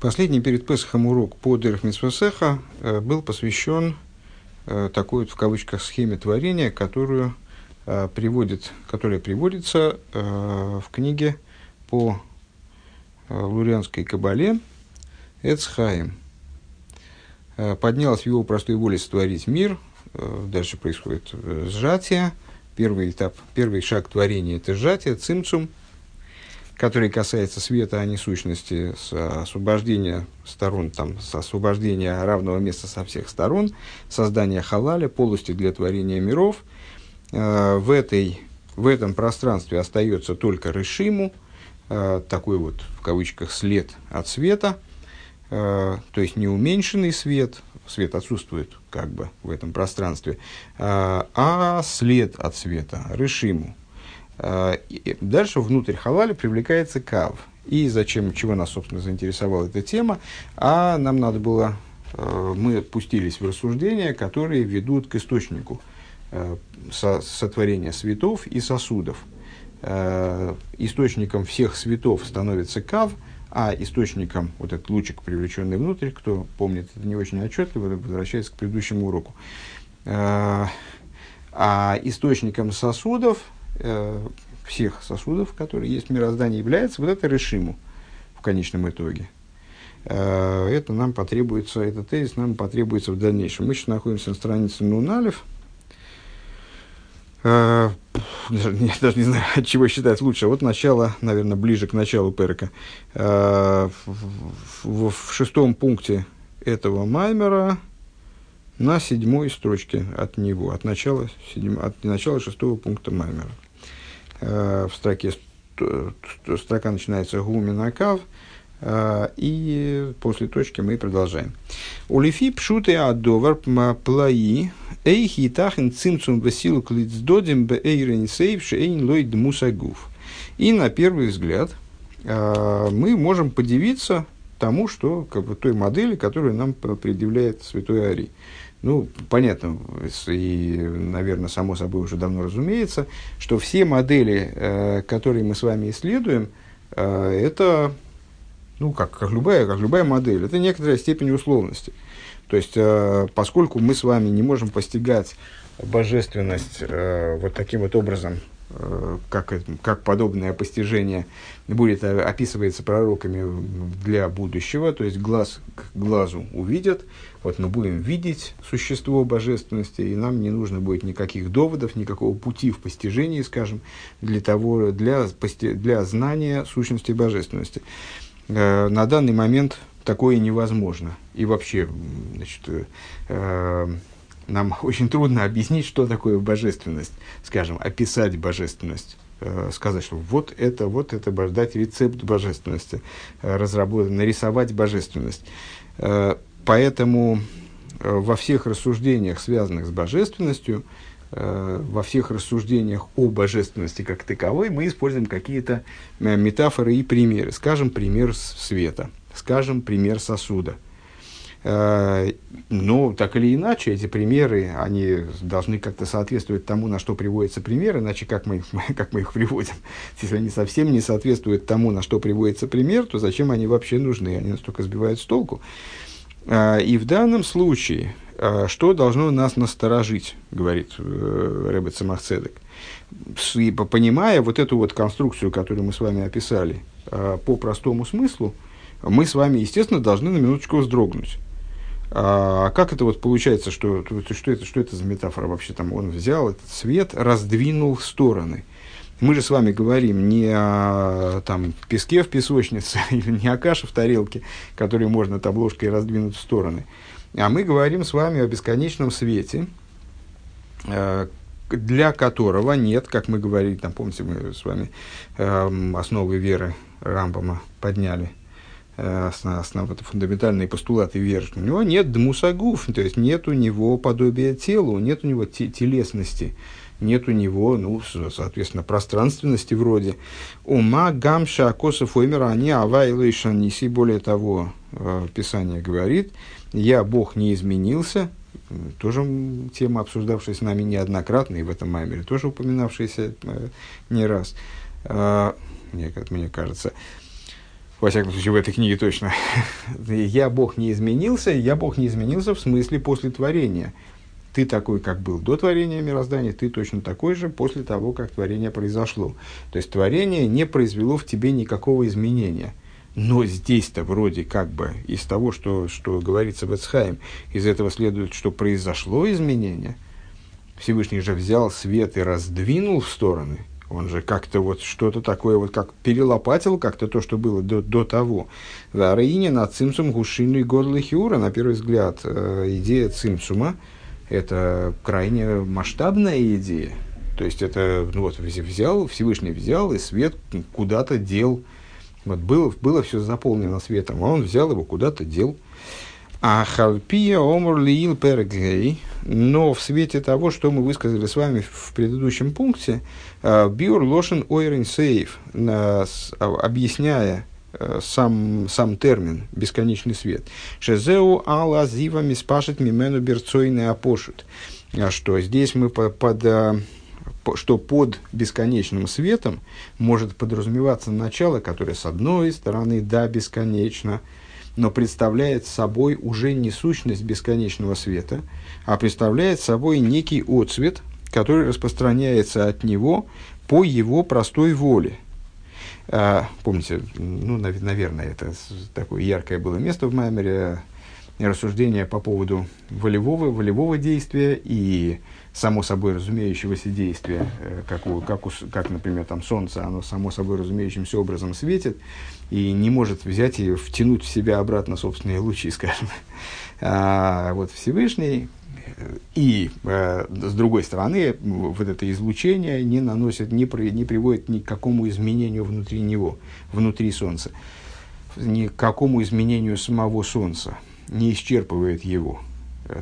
Последний перед Песохом урок по Дерх Митсвасеха э, был посвящен э, такой вот в кавычках схеме творения, которую э, приводит, которая приводится в книге по лурианской кабале Эцхаим. Поднялась в его простой воле сотворить мир. Дальше происходит сжатие. Первый этап, первый шаг творения – это сжатие, цимцум – который касается света, а не сущности, с освобождения сторон, там, с освобождения равного места со всех сторон, создания халаля, полости для творения миров. Э, в, этой, в этом пространстве остается только решиму, э, такой вот, в кавычках, след от света, э, то есть не уменьшенный свет, свет отсутствует как бы в этом пространстве, а след от света, решиму, Э, дальше внутрь халаля привлекается кав. И зачем, чего нас, собственно, заинтересовала эта тема, а нам надо было, э, мы пустились в рассуждения, которые ведут к источнику э, сотворения светов и сосудов. Источником всех светов становится кав, а источником, вот этот лучик, привлеченный внутрь, кто помнит это не очень отчетливо, возвращается к предыдущему уроку. А источником сосудов э, всех сосудов, которые есть в мироздании, является вот это решиму в конечном итоге. Э, это нам потребуется, этот тезис нам потребуется в дальнейшем. Мы сейчас находимся на странице Нуналев. Э, даже, даже не знаю, от чего считать лучше. Вот начало, наверное, ближе к началу Перка. Э, в, в, в шестом пункте этого Маймера на седьмой строчке от него, от начала, седьм, от начала шестого пункта Маймера. Э, в строке строка начинается гуминакав, э, и после точки мы продолжаем. Улифи пшуты адовар плаи эйхи тахин цимцум василу клицдодим бе эйрен сейв шейн лойд мусагуф. И на первый взгляд э, мы можем подивиться тому, что как бы, той модели, которую нам предъявляет Святой Арий. Ну, понятно, и, наверное, само собой уже давно разумеется, что все модели, э, которые мы с вами исследуем, э, это, ну, как, как, любая, как любая модель, это некоторая степень условности. То есть, э, поскольку мы с вами не можем постигать божественность вот таким вот образом, как, как подобное постижение будет э, описывается пророками для будущего, то есть глаз к глазу увидят, вот мы будем видеть существо божественности, и нам не нужно будет никаких доводов, никакого пути в постижении, скажем, для, того, для, для знания сущности божественности. Э, на данный момент такое невозможно. И вообще, значит, э, нам очень трудно объяснить, что такое божественность, скажем, описать божественность э, сказать, что вот это, вот это, дать рецепт божественности, разработать, нарисовать божественность. Поэтому э, во всех рассуждениях, связанных с божественностью, э, во всех рассуждениях о божественности как таковой, мы используем какие-то э, метафоры и примеры. Скажем, пример света, скажем, пример сосуда. Но так или иначе, эти примеры, они должны как-то соответствовать тому, на что приводится пример, иначе как мы, как мы их приводим. Если они совсем не соответствуют тому, на что приводится пример, то зачем они вообще нужны? Они настолько сбивают с толку. А, и в данном случае, а, что должно нас насторожить, говорит э, Рэббет Самахцедек, понимая вот эту вот конструкцию, которую мы с вами описали, по простому смыслу, мы с вами, естественно, должны на минуточку вздрогнуть. А как это вот получается, что, что, это, что это за метафора вообще? Там он взял этот свет, раздвинул в стороны. Мы же с вами говорим не о там, песке в песочнице или не о каше в тарелке, которую можно таблошкой раздвинуть в стороны, а мы говорим с вами о бесконечном свете, э, для которого нет, как мы говорили, там, помните, мы с вами э, основы веры Рамбама подняли, основ, основ, фундаментальные постулаты веры, у него нет дмусагуф, то есть нет у него подобия телу, нет у него телесности, нет у него, ну, соответственно, пространственности вроде. Ума гамша косов умера они авайлы и шаниси. Более того, э, Писание говорит, я Бог не изменился, тоже тема, обсуждавшаяся с нами неоднократно, и в этом маймере тоже упоминавшаяся э, не раз, э, мне, как мне кажется. Во всяком случае, в этой книге точно. я Бог не изменился, я Бог не изменился в смысле после творения. Ты такой, как был до творения мироздания, ты точно такой же после того, как творение произошло. То есть творение не произвело в тебе никакого изменения. Но здесь-то вроде как бы из того, что, что говорится в Эцхайм, из этого следует, что произошло изменение. Всевышний же взял свет и раздвинул в стороны. Он же как-то вот что-то такое, вот как перелопатил как-то то, что было до, до того. В Араине на цимсум гушину и горлахиура, на первый взгляд, э, идея цимсума – это крайне масштабная идея. То есть это ну вот, взял, Всевышний взял и свет куда-то дел. Вот было, было все заполнено светом, а он взял его куда-то дел. А халпия омур лиил пергей, но в свете того, что мы высказали с вами в предыдущем пункте, э, биур лошен ойрен сейф, объясняя э, сам, сам термин «бесконечный свет». «Шезеу алла зива миспашет мимену берцойный апошут». А что здесь мы под, под э, что под бесконечным светом может подразумеваться начало, которое с одной стороны, да, бесконечно, но представляет собой уже не сущность бесконечного света, а представляет собой некий отцвет, который распространяется от него по его простой воле. А, помните, ну, наверное, это такое яркое было место в Маймере, рассуждения по поводу волевого, волевого действия и само собой разумеющегося действия, э, как, у, как, у, как, например, там солнце, оно само собой разумеющимся образом светит и не может взять и втянуть в себя обратно собственные лучи, скажем. А вот Всевышний э, и, э, с другой стороны, вот это излучение не наносит, не, при, не приводит ни к какому изменению внутри него, внутри Солнца, ни к какому изменению самого Солнца, не исчерпывает его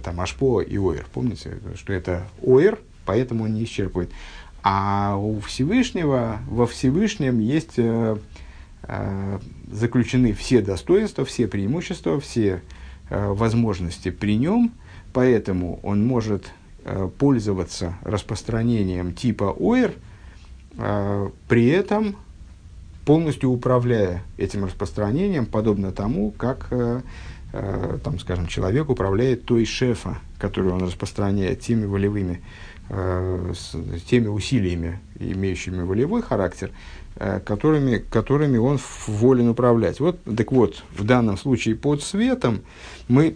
там Ашпо и Оэр. Помните, что это Оэр, поэтому он не исчерпывает. А у Всевышнего, во Всевышнем есть э, э, заключены все достоинства, все преимущества, все э, возможности при нем, поэтому он может э, пользоваться распространением типа ОЭР, э, при этом полностью управляя этим распространением, подобно тому, как э, Э, там, скажем, человек управляет той шефа, которую он распространяет теми волевыми, э, с, теми усилиями, имеющими волевой характер, э, которыми, которыми он волен управлять. Вот, так вот, в данном случае под светом мы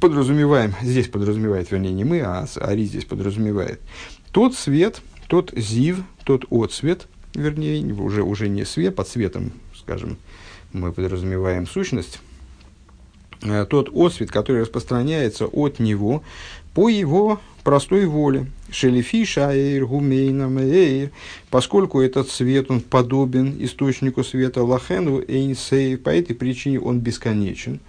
подразумеваем, здесь подразумевает, вернее, не мы, а Ари здесь подразумевает, тот свет, тот зив, тот отсвет, вернее, уже, уже не свет, под светом, скажем, мы подразумеваем сущность, тот освет, который распространяется от него по его простой воле. Шелефи шаэйр гумейнам эйр, поскольку этот свет, он подобен источнику света лахену эйнсей, по этой причине он бесконечен.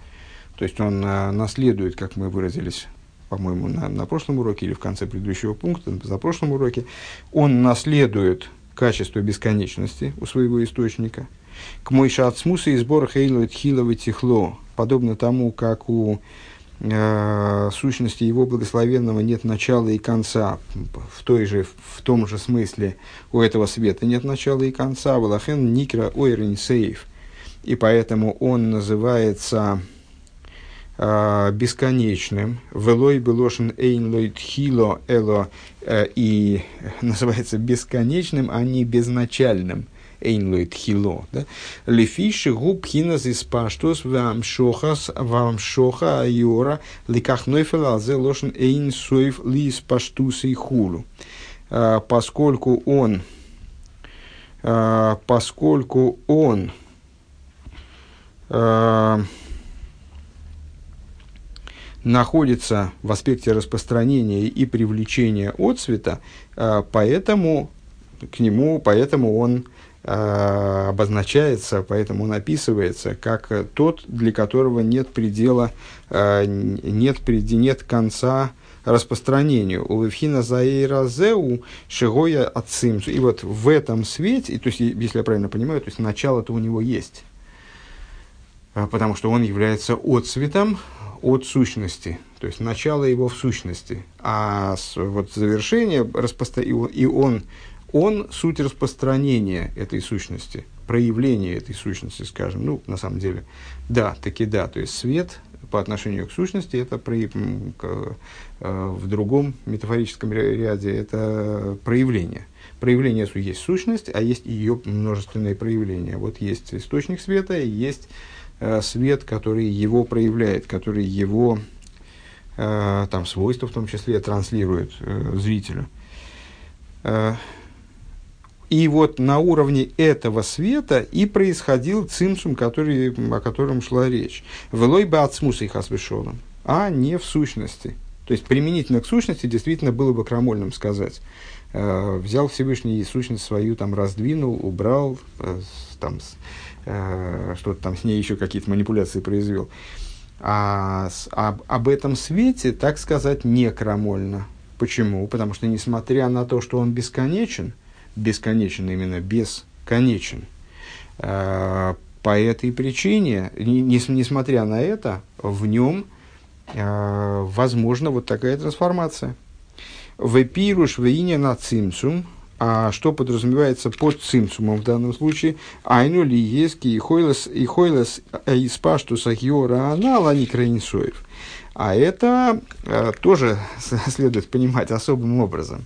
То есть он а, наследует, как мы выразились, по-моему, на, на прошлом уроке или в конце предыдущего пункта, за прошлом уроке, он наследует качество бесконечности у своего источника. К мой шацмуса и сбор хейлует хиловый тихло, подобно тому, как у э, сущности его благословенного нет начала и конца, в, той же, в том же смысле у этого света нет начала и конца, Валахен Никра Ойрин Сейф, и поэтому он называется э, бесконечным, Велой Белошин Эйн Хило Эло, э, и называется бесконечным, а не безначальным эйнлойт хило. Да? Лефиши губ хинас из паштус вам шохас вам шоха айора ликах нойфел алзе лошен эйн соев ли из паштуса и хулу. Поскольку он поскольку он находится в аспекте распространения и привлечения от цвета, поэтому к нему, поэтому он э, обозначается, поэтому он описывается как тот, для которого нет предела, э, нет, преди, нет конца распространению. У Левхина Заэйразеу Шигоя Ацимсу. И вот в этом свете, то есть, если я правильно понимаю, то есть начало-то у него есть. А, потому что он является отцветом от сущности, то есть начало его в сущности. А вот завершение, и он он суть распространения этой сущности, проявление этой сущности, скажем. Ну, на самом деле, да, таки да. То есть свет по отношению к сущности, это при, к, э, в другом метафорическом ряде это проявление. Проявление есть сущность, а есть ее множественные проявления. Вот есть источник света, есть э, свет, который его проявляет, который его э, там, свойства в том числе транслирует зрителю. И вот на уровне этого света и происходил цимсум, который, о котором шла речь. Велой бы от смуса их а не в сущности. То есть применительно к сущности действительно было бы крамольным сказать. Э, взял Всевышний сущность свою, там раздвинул, убрал, э, там, э, что-то там с ней еще какие-то манипуляции произвел. А с, об, об этом свете, так сказать, не крамольно. Почему? Потому что несмотря на то, что он бесконечен, бесконечен именно бесконечен. Э, по этой причине, несмотря на это, в нем э, возможна вот такая трансформация. Вепируш вейня на цимсум, а что подразумевается под цимсумом в данном случае? Айну ли ески и хойлес и хойлес из паштуса хиора анала не крайнисоев. А это э, тоже следует понимать особым образом.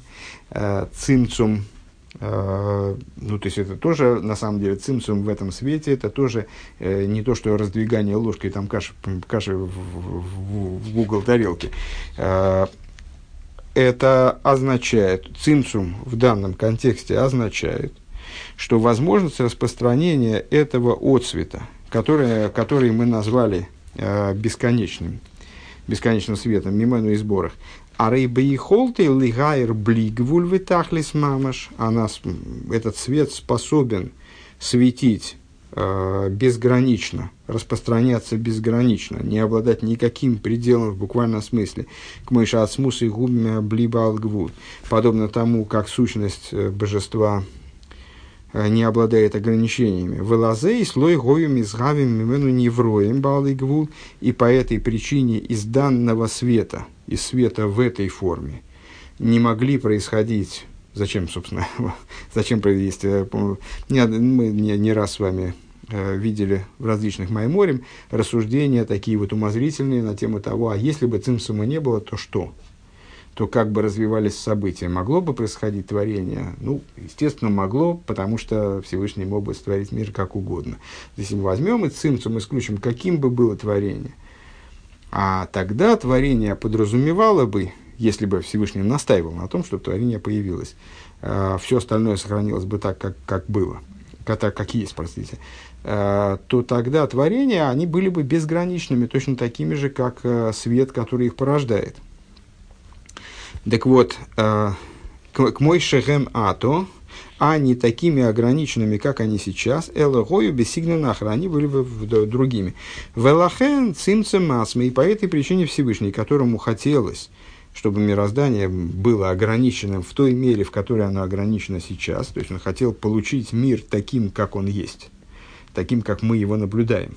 Э, цимцум Э, ну, то есть это тоже, на самом деле, цимцум в этом свете, это тоже э, не то, что раздвигание ложкой там каши, каши в, в, в угол тарелки. Э, это означает, цимцум в данном контексте означает, что возможность распространения этого отцвета, которое, который мы назвали э, бесконечным, бесконечным светом, мимену и сборах, а рейбаихолты лигайр блигвуль витахлис мамаш. Она, этот свет способен светить э, безгранично, распространяться безгранично, не обладать никаким пределом в буквальном смысле. К мыша от смуса и губами блиба Подобно тому, как сущность э, божества Э, не обладает ограничениями. Велазей слой гоем изгавим мимену невроем балыгвул, и по этой причине из данного света, из света в этой форме, не могли происходить Зачем, собственно, зачем провести? Э, мы не, не раз с вами э, видели в различных майморем рассуждения такие вот умозрительные на тему того, а если бы цимсума не было, то что? то как бы развивались события? Могло бы происходить творение? Ну, естественно, могло, потому что Всевышний мог бы створить мир как угодно. Если мы возьмем и цимцум исключим, каким бы было творение, а тогда творение подразумевало бы, если бы Всевышний настаивал на том, чтобы творение появилось, э, все остальное сохранилось бы так, как, как было, как, как есть, простите, э, то тогда творения, они были бы безграничными, точно такими же, как э, свет, который их порождает. Так вот, э, к мой шехем ато, а не такими ограниченными, как они сейчас, элогою бессигнанахра, они были бы другими. Велахен цимцем масмы, и по этой причине Всевышний, которому хотелось, чтобы мироздание было ограниченным в той мере, в которой оно ограничено сейчас, то есть он хотел получить мир таким, как он есть, таким, как мы его наблюдаем.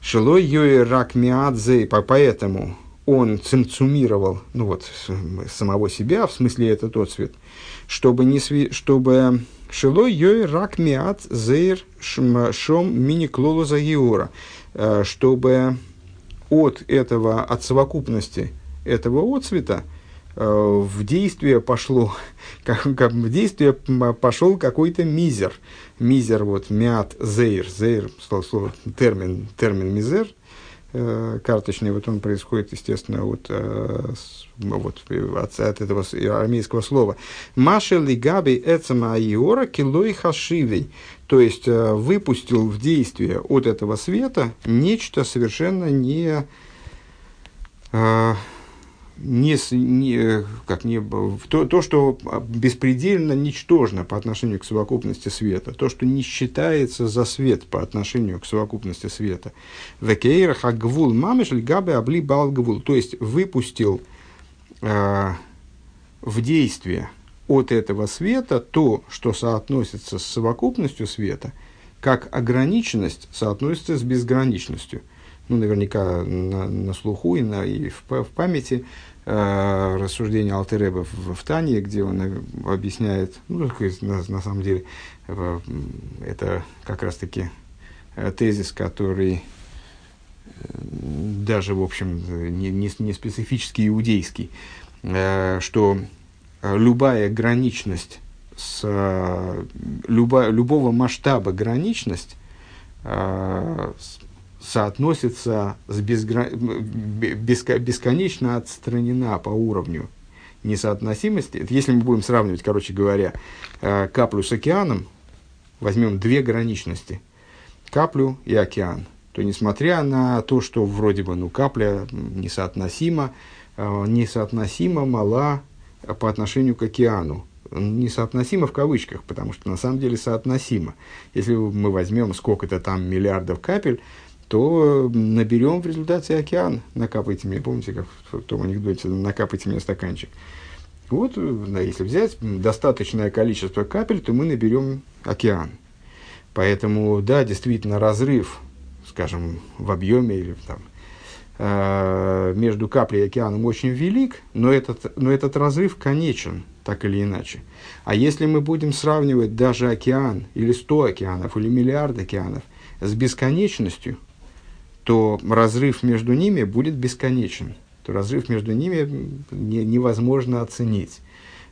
Шилой йои рак миадзе, поэтому он цимцумировал, ну вот, самого себя, в смысле это тот цвет, чтобы, не сви, чтобы шилой йой рак миат зейр шом мини клолоза геора, э, чтобы от этого, от совокупности этого отцвета э, в действие пошло, как, как в действие пошел какой-то мизер. Мизер, вот, мят, зейр, зейр, слово, слово, термин, термин мизер, карточный, вот он происходит, естественно, от, э, вот, от, от этого армейского слова. Маша лигаби эцема айора килой хашивей. То есть, э, выпустил в действие от этого света нечто совершенно не не, не, как не, то, то, что беспредельно ничтожно по отношению к совокупности света, то, что не считается за свет по отношению к совокупности света. Векейр хагвул мамеш габе абли балгвул, то есть выпустил э, в действие от этого света то, что соотносится с совокупностью света, как ограниченность соотносится с безграничностью. Ну, наверняка на, на слуху и, на, и в, в памяти э, рассуждения Алтереба в, в Тане, где он э, объясняет, ну, на, на самом деле, э, это как раз-таки э, тезис, который даже, в общем, не, не, не специфически иудейский, э, что любая граничность, с, люба, любого масштаба граничность э, соотносится с безгра... беско... бесконечно отстранена по уровню несоотносимости. Если мы будем сравнивать, короче говоря, э, каплю с океаном, возьмем две граничности, каплю и океан – то несмотря на то, что вроде бы ну, капля несоотносима, э, несоотносимо мала по отношению к океану. Несоотносимо в кавычках, потому что на самом деле соотносимо. Если мы возьмем сколько-то там миллиардов капель, то наберем в результате океан. Накапайте мне, помните, как в том анекдоте, накапайте мне стаканчик. Вот, да, если взять достаточное количество капель, то мы наберем океан. Поэтому, да, действительно, разрыв скажем, в объеме или там, э, между каплей и океаном очень велик, но этот, но этот разрыв конечен, так или иначе. А если мы будем сравнивать даже океан, или сто океанов, или миллиард океанов с бесконечностью, то разрыв между ними будет бесконечен. То разрыв между ними не, невозможно оценить.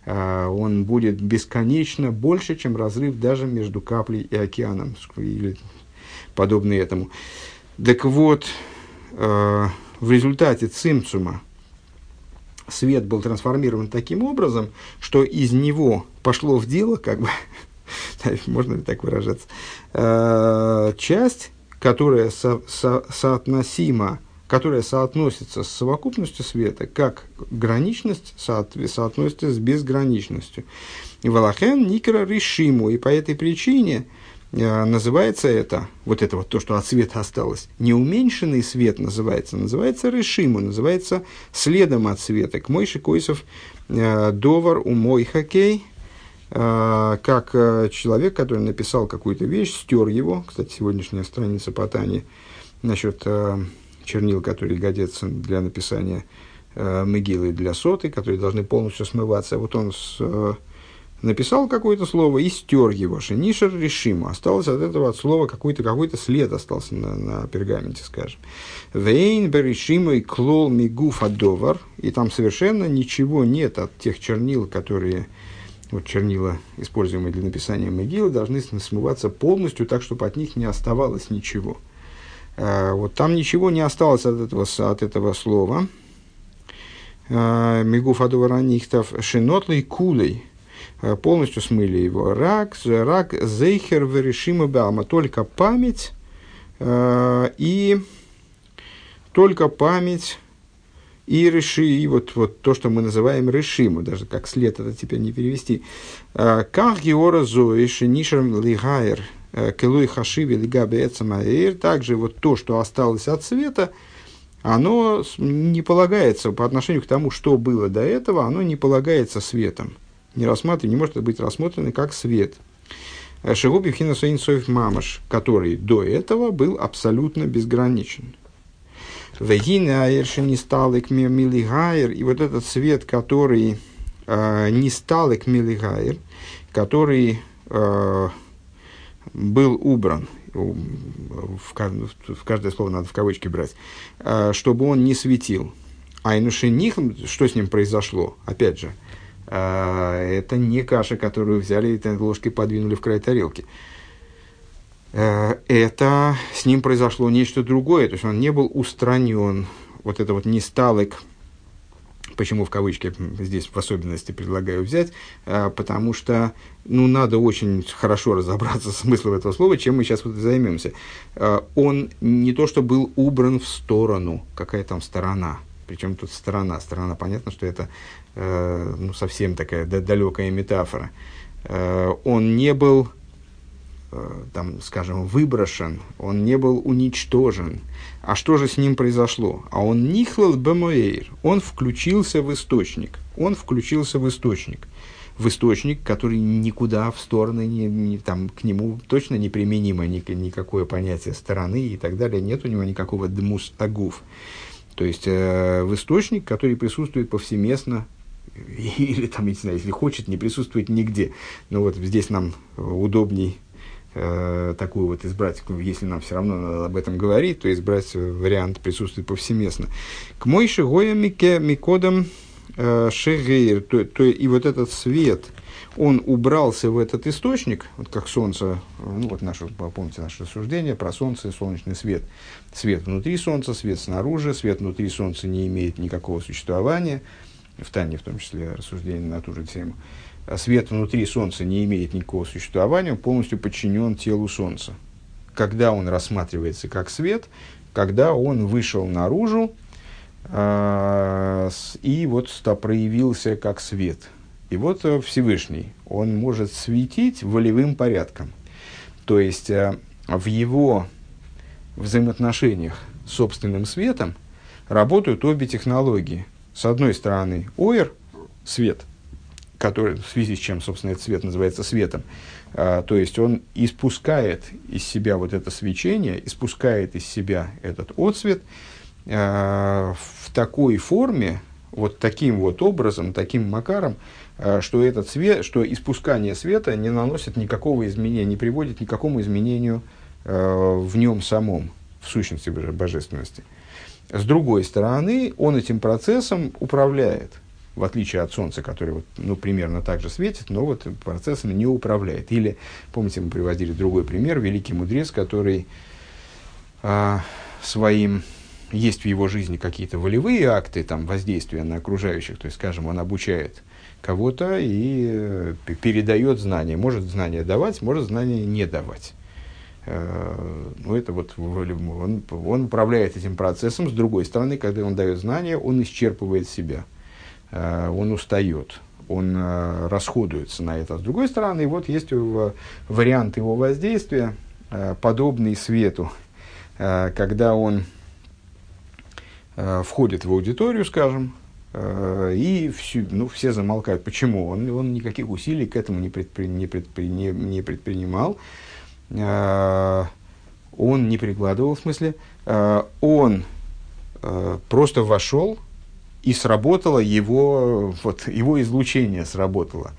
Uh, он будет бесконечно больше, чем разрыв даже между каплей и океаном, или подобные этому. Так вот, э, в результате цимцума свет был трансформирован таким образом, что из него пошло в дело, как бы, можно ли так выражаться, э, часть, которая со, со, соотносима, которая соотносится с совокупностью света, как граничность со, соотносится с безграничностью. И Валахен Никера решиму, и по этой причине Э, называется это, вот это вот то, что от света осталось, не уменьшенный свет называется, называется решиму, называется следом от света. К Мойши Койсов э, довар у мой хоккей, как человек, который написал какую-то вещь, стер его, кстати, сегодняшняя страница по Тане насчет чернил, которые годятся для написания могилы для соты, которые должны полностью смываться. Вот он с написал какое-то слово и стер его. Шенишер решимо. Осталось от этого от слова какой-то какой след остался на, на пергаменте, скажем. Вейн берешимо и клол мигуф адовар. И там совершенно ничего нет от тех чернил, которые вот чернила, используемые для написания могилы, должны смываться полностью так, чтобы от них не оставалось ничего. А, вот там ничего не осталось от этого, от этого слова. А, Мигуф адовар нихтов шинотлей кулей – Э, полностью смыли его. Рак, рак, зейхер, верешима бама. Только память и только память и реши, и вот, вот то, что мы называем решиму, даже как след это теперь не перевести. Как Геора Зоиши Нишерм Лигайр Келуй Хашиви Лигаби Эцамаир, также вот то, что осталось от света, оно не полагается по отношению к тому, что было до этого, оно не полагается светом не рассматривать, не может быть рассмотрено как свет. Шигуби Хинасуинсоев Мамаш, который до этого был абсолютно безграничен. Вегина Айрши не стал к Милигайр, и вот этот свет, который э, не стал к Милигайр, который э, был убран, в, в каждое слово надо в кавычки брать, э, чтобы он не светил. А инушених, что с ним произошло? Опять же, а, это не каша, которую взяли и ложкой подвинули в край тарелки. А, это с ним произошло нечто другое, то есть он не был устранен, вот это вот не сталок, почему в кавычки здесь в особенности предлагаю взять, а, потому что ну, надо очень хорошо разобраться с смыслом этого слова, чем мы сейчас вот займемся. Он не то, что был убран в сторону, какая там сторона, причем тут сторона. Сторона, понятно, что это э, ну, совсем такая далекая метафора. Э, он не был, э, там, скажем, выброшен, он не был уничтожен. А что же с ним произошло? А он нихлал бемоэйр, он включился в источник. Он включился в источник. в источник, который никуда в стороны, не, не, там, к нему точно не применимо ни, никакое понятие стороны и так далее. Нет у него никакого дмус агуф. То есть э, в источник, который присутствует повсеместно, или там, не знаю, если хочет, не присутствует нигде. Но вот здесь нам удобней э, такую вот избрать, если нам все равно надо об этом говорить, то избрать вариант присутствует повсеместно. К мойши гоя мике микодам э, шегейр, то, то и вот этот свет, он убрался в этот источник, вот как солнце, ну вот наше, помните наше рассуждение про солнце и солнечный свет. Свет внутри солнца, свет снаружи, свет внутри солнца не имеет никакого существования, в Тане в том числе рассуждение на ту же тему. А свет внутри Солнца не имеет никакого существования, он полностью подчинен телу Солнца. Когда он рассматривается как свет, когда он вышел наружу э, и вот проявился как свет. И вот э, Всевышний, он может светить волевым порядком. То есть э, в его взаимоотношениях с собственным светом работают обе технологии. С одной стороны, ОИР, свет – который, в связи с чем, собственно, этот свет называется светом. А, то есть он испускает из себя вот это свечение, испускает из себя этот отсвет а, в такой форме, вот таким вот образом, таким макаром, а, что этот свет, что испускание света не наносит никакого изменения, не приводит никакому изменению а, в нем самом, в сущности божественности. С другой стороны, он этим процессом управляет – в отличие от Солнца, которое вот, ну, примерно так же светит, но вот процессами не управляет. Или, помните, мы приводили другой пример, великий мудрец, который а, своим, есть в его жизни какие-то волевые акты, там, воздействия на окружающих, то есть, скажем, он обучает кого-то и э, передает знания, может знания давать, может знания не давать. Э, ну, это вот он, он управляет этим процессом. С другой стороны, когда он дает знания, он исчерпывает себя – Э, он устает, он э, расходуется на это. С другой стороны, вот есть вариант его воздействия, э, подобный свету, когда он входит в аудиторию, скажем, и все, ну, все замолкают. Почему? Он, он никаких усилий к этому не, предпри, не, предпри, не, не предпринимал. Он не прикладывал, в смысле. Он просто вошел, и сработало его, вот, его излучение сработало.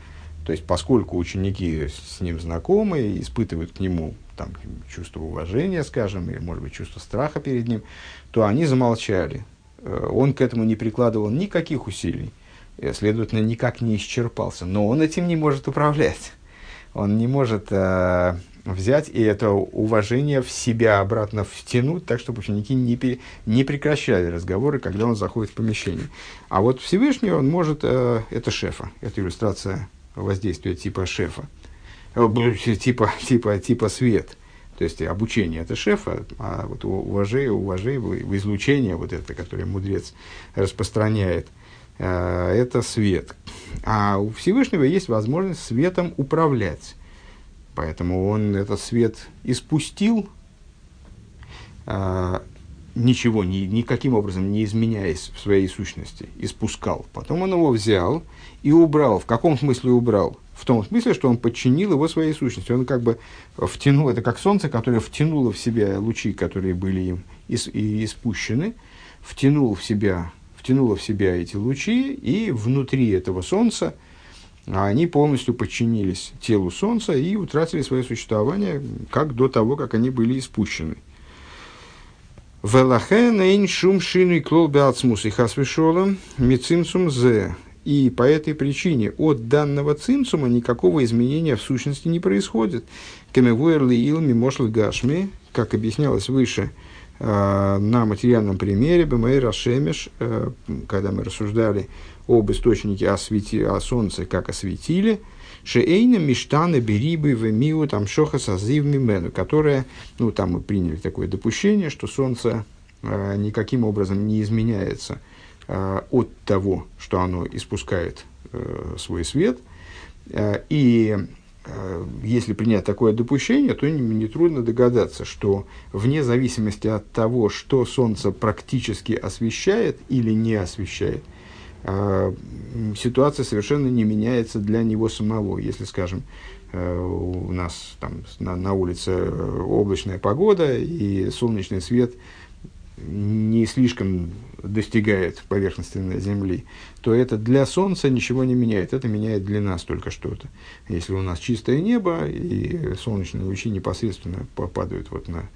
То есть, поскольку ученики с ним знакомы, испытывают к нему там, чувство уважения, скажем, или, может быть, чувство страха перед ним, то они замолчали. Э, он к этому не прикладывал никаких усилий, и, следовательно, никак не исчерпался. Но он этим не может управлять. Он не может э, взять и это уважение в себя обратно втянуть, так, чтобы ученики не, пере, не прекращали разговоры, когда он заходит в помещение. А вот Всевышний, он может, э, это шефа, это иллюстрация воздействия типа шефа, э, типа, типа, типа свет. То есть обучение это шефа, а вот уважение, уважение, излучение, вот это, которое мудрец распространяет, э, это свет. А у Всевышнего есть возможность светом управлять. Поэтому он этот свет испустил, а, ничего, ни, никаким образом не изменяясь в своей сущности, испускал. Потом он его взял и убрал. В каком смысле убрал? В том смысле, что он подчинил его своей сущности. Он как бы втянул, это как солнце, которое втянуло в себя лучи, которые были им ис, и испущены, втянул в себя, втянуло в себя эти лучи, и внутри этого солнца – они полностью подчинились телу Солнца и утратили свое существование, как до того, как они были испущены. Велахен эйн шум шину клол беацмус и хасвишолом мицинцум зе. И по этой причине от данного цинцума никакого изменения в сущности не происходит. Кемевуэрли илми мошл гашми, как объяснялось выше, на материальном примере Бемейр Ашемеш, э, когда мы рассуждали об источнике о, свети, о солнце как осветили, Шеэйна Миштана Берибы Вемиу там Шоха Сазив Мимену, которая, ну там мы приняли такое допущение, что солнце э, никаким образом не изменяется э, от того, что оно испускает э, свой свет. Э, и э, если принять такое допущение, то нетрудно не догадаться, что вне зависимости от того, что Солнце практически освещает или не освещает – ситуация совершенно не меняется для него самого. Если, скажем, у нас там на, на улице облачная погода и солнечный свет не слишком достигает поверхности Земли, то это для Солнца ничего не меняет. Это меняет для нас только что-то. Если у нас чистое небо, и солнечные лучи непосредственно попадают вот на,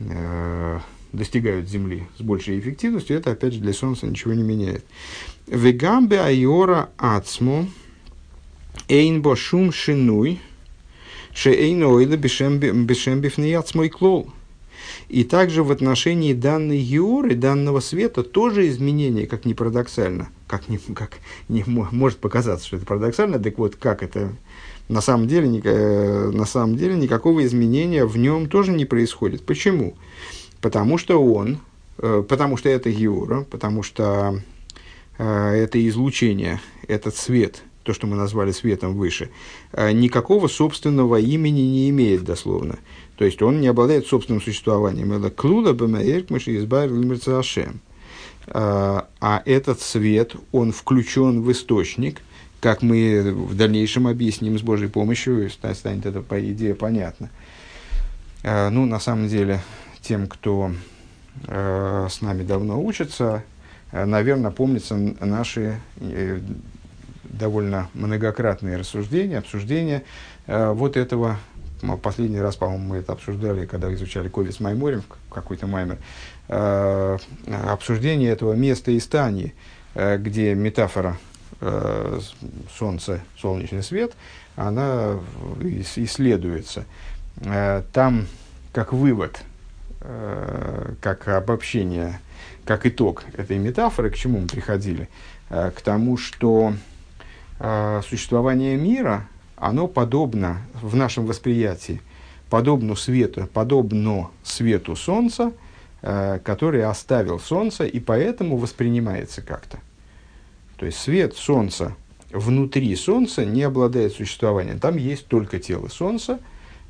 э, достигают Земли с большей эффективностью, это опять же для Солнца ничего не меняет. Вегамбе айора ацму эйнбо шум шинуй шеэйн ойла бешем бифни ацмой клол. И также в отношении данной Георы, данного света, тоже изменение, как ни парадоксально, как, не, как не может показаться, что это парадоксально, так вот, как это на самом деле, э, на самом деле никакого изменения в нем тоже не происходит. Почему? Потому что он, э, потому что это Геора, потому что э, это излучение, этот свет, то, что мы назвали светом выше, никакого собственного имени не имеет дословно. То есть он не обладает собственным существованием. Это клуда бэмаэркмыши избавил Ашем. А, а этот свет, он включен в источник, как мы в дальнейшем объясним с Божьей помощью, станет это по идее понятно. А, ну, на самом деле, тем, кто а, с нами давно учится, наверное, помнятся наши э, довольно многократные рассуждения, обсуждения вот этого Последний раз, по-моему, мы это обсуждали, когда изучали Ковец Майморем, какой-то маймер. Э, обсуждение этого места и стани, э, где метафора э, солнце, солнечный свет, она исследуется. Там, как вывод, как обобщение, как итог этой метафоры, к чему мы приходили? К тому, что существование мира – оно подобно в нашем восприятии, подобно свету, подобно свету Солнца, э, который оставил Солнце и поэтому воспринимается как-то. То есть свет Солнца внутри Солнца не обладает существованием. Там есть только тело Солнца,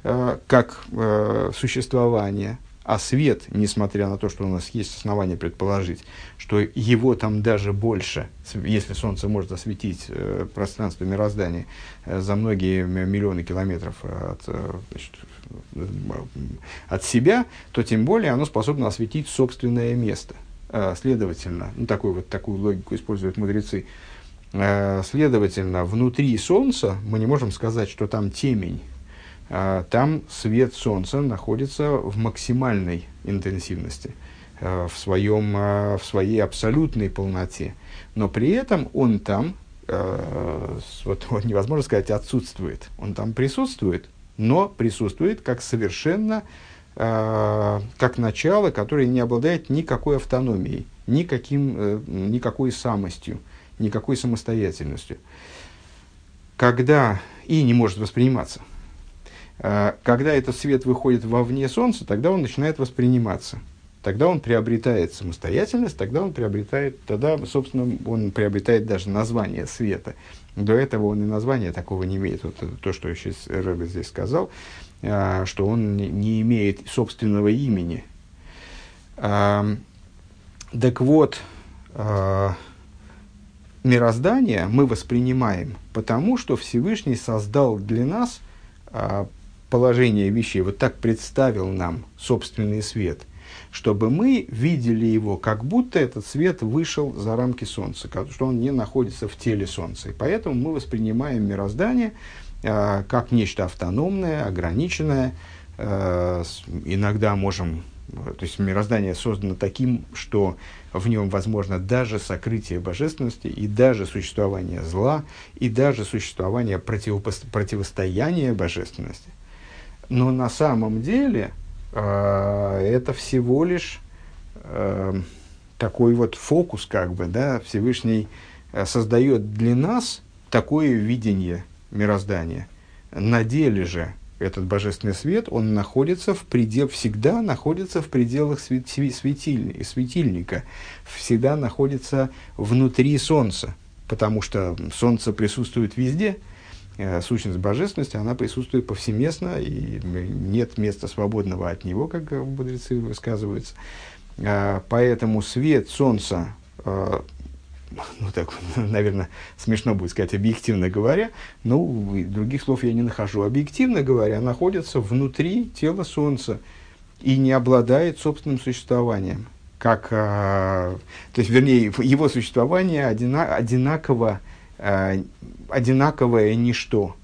э, как э, существование, а свет, несмотря на то, что у нас есть основания предположить, что его там даже больше, если Солнце может осветить э, пространство мироздания э, за многие миллионы километров от, э, значит, э, от себя, то тем более оно способно осветить собственное место. Э, следовательно, ну, такую, вот, такую логику используют мудрецы, э, следовательно, внутри Солнца мы не можем сказать, что там темень, там свет Солнца находится в максимальной интенсивности, а, в, своем, а, в своей абсолютной полноте. Но при этом он там, вот, вот невозможно сказать, отсутствует. Он там присутствует, но присутствует как совершенно, как начало, которое не обладает никакой автономией, никаким, э, никакой самостью, никакой самостоятельностью. Когда и не может восприниматься – а, когда этот свет выходит вовне Солнца, тогда он начинает восприниматься. Тогда он приобретает самостоятельность, тогда он приобретает, тогда, собственно, он приобретает даже название света. До этого он и названия такого не имеет. Вот то, что сейчас Рэбе здесь сказал, а, что он не имеет собственного имени. А, так вот, мироздание мы воспринимаем потому, что Всевышний создал для нас положение вещей, вот так представил нам собственный свет, чтобы мы видели его, как будто этот свет вышел за рамки Солнца, что он не находится в теле Солнца. И поэтому мы воспринимаем мироздание э, как нечто автономное, ограниченное. Э, иногда можем то есть мироздание создано таким, что в нем возможно даже сокрытие божественности, и даже существование зла, и даже существование противопо- противостояния божественности. Но на самом деле э, это всего лишь э, такой вот фокус, как бы, да, Всевышний э, создает для нас такое видение мироздания. На деле же этот божественный свет, он находится в предел, всегда находится в пределах светиль, светильника, всегда находится внутри Солнца, потому что Солнце присутствует везде – сущность божественности, она присутствует повсеместно, и нет места свободного от него, как мудрецы высказываются. Э, поэтому свет солнца, э, ну так, наверное, смешно будет сказать объективно говоря, ну, других слов я не нахожу. Объективно говоря, находится внутри тела Солнца и не обладает собственным существованием. Как, а, то есть, вернее, его существование одина, одинаково, а, одинаковое ничто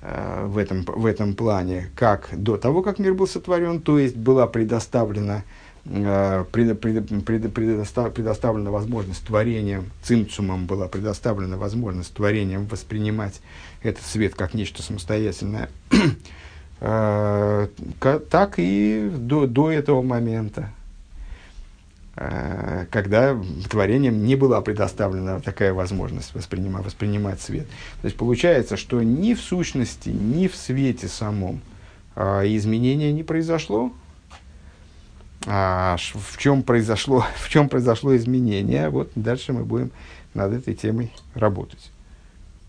а, в, этом, в этом плане, как до того, как мир был сотворен, то есть была предоставлена Э, пред, пред, пред, предостав, предоставлена возможность творением, цимцумом была предоставлена возможность творением воспринимать этот свет как нечто самостоятельное, э, так и до, до этого момента, э, когда творением не была предоставлена такая возможность воспринимать, воспринимать свет. То есть получается, что ни в сущности, ни в свете самом изменения не произошло, а в чем произошло, в чем произошло изменение, вот дальше мы будем над этой темой работать.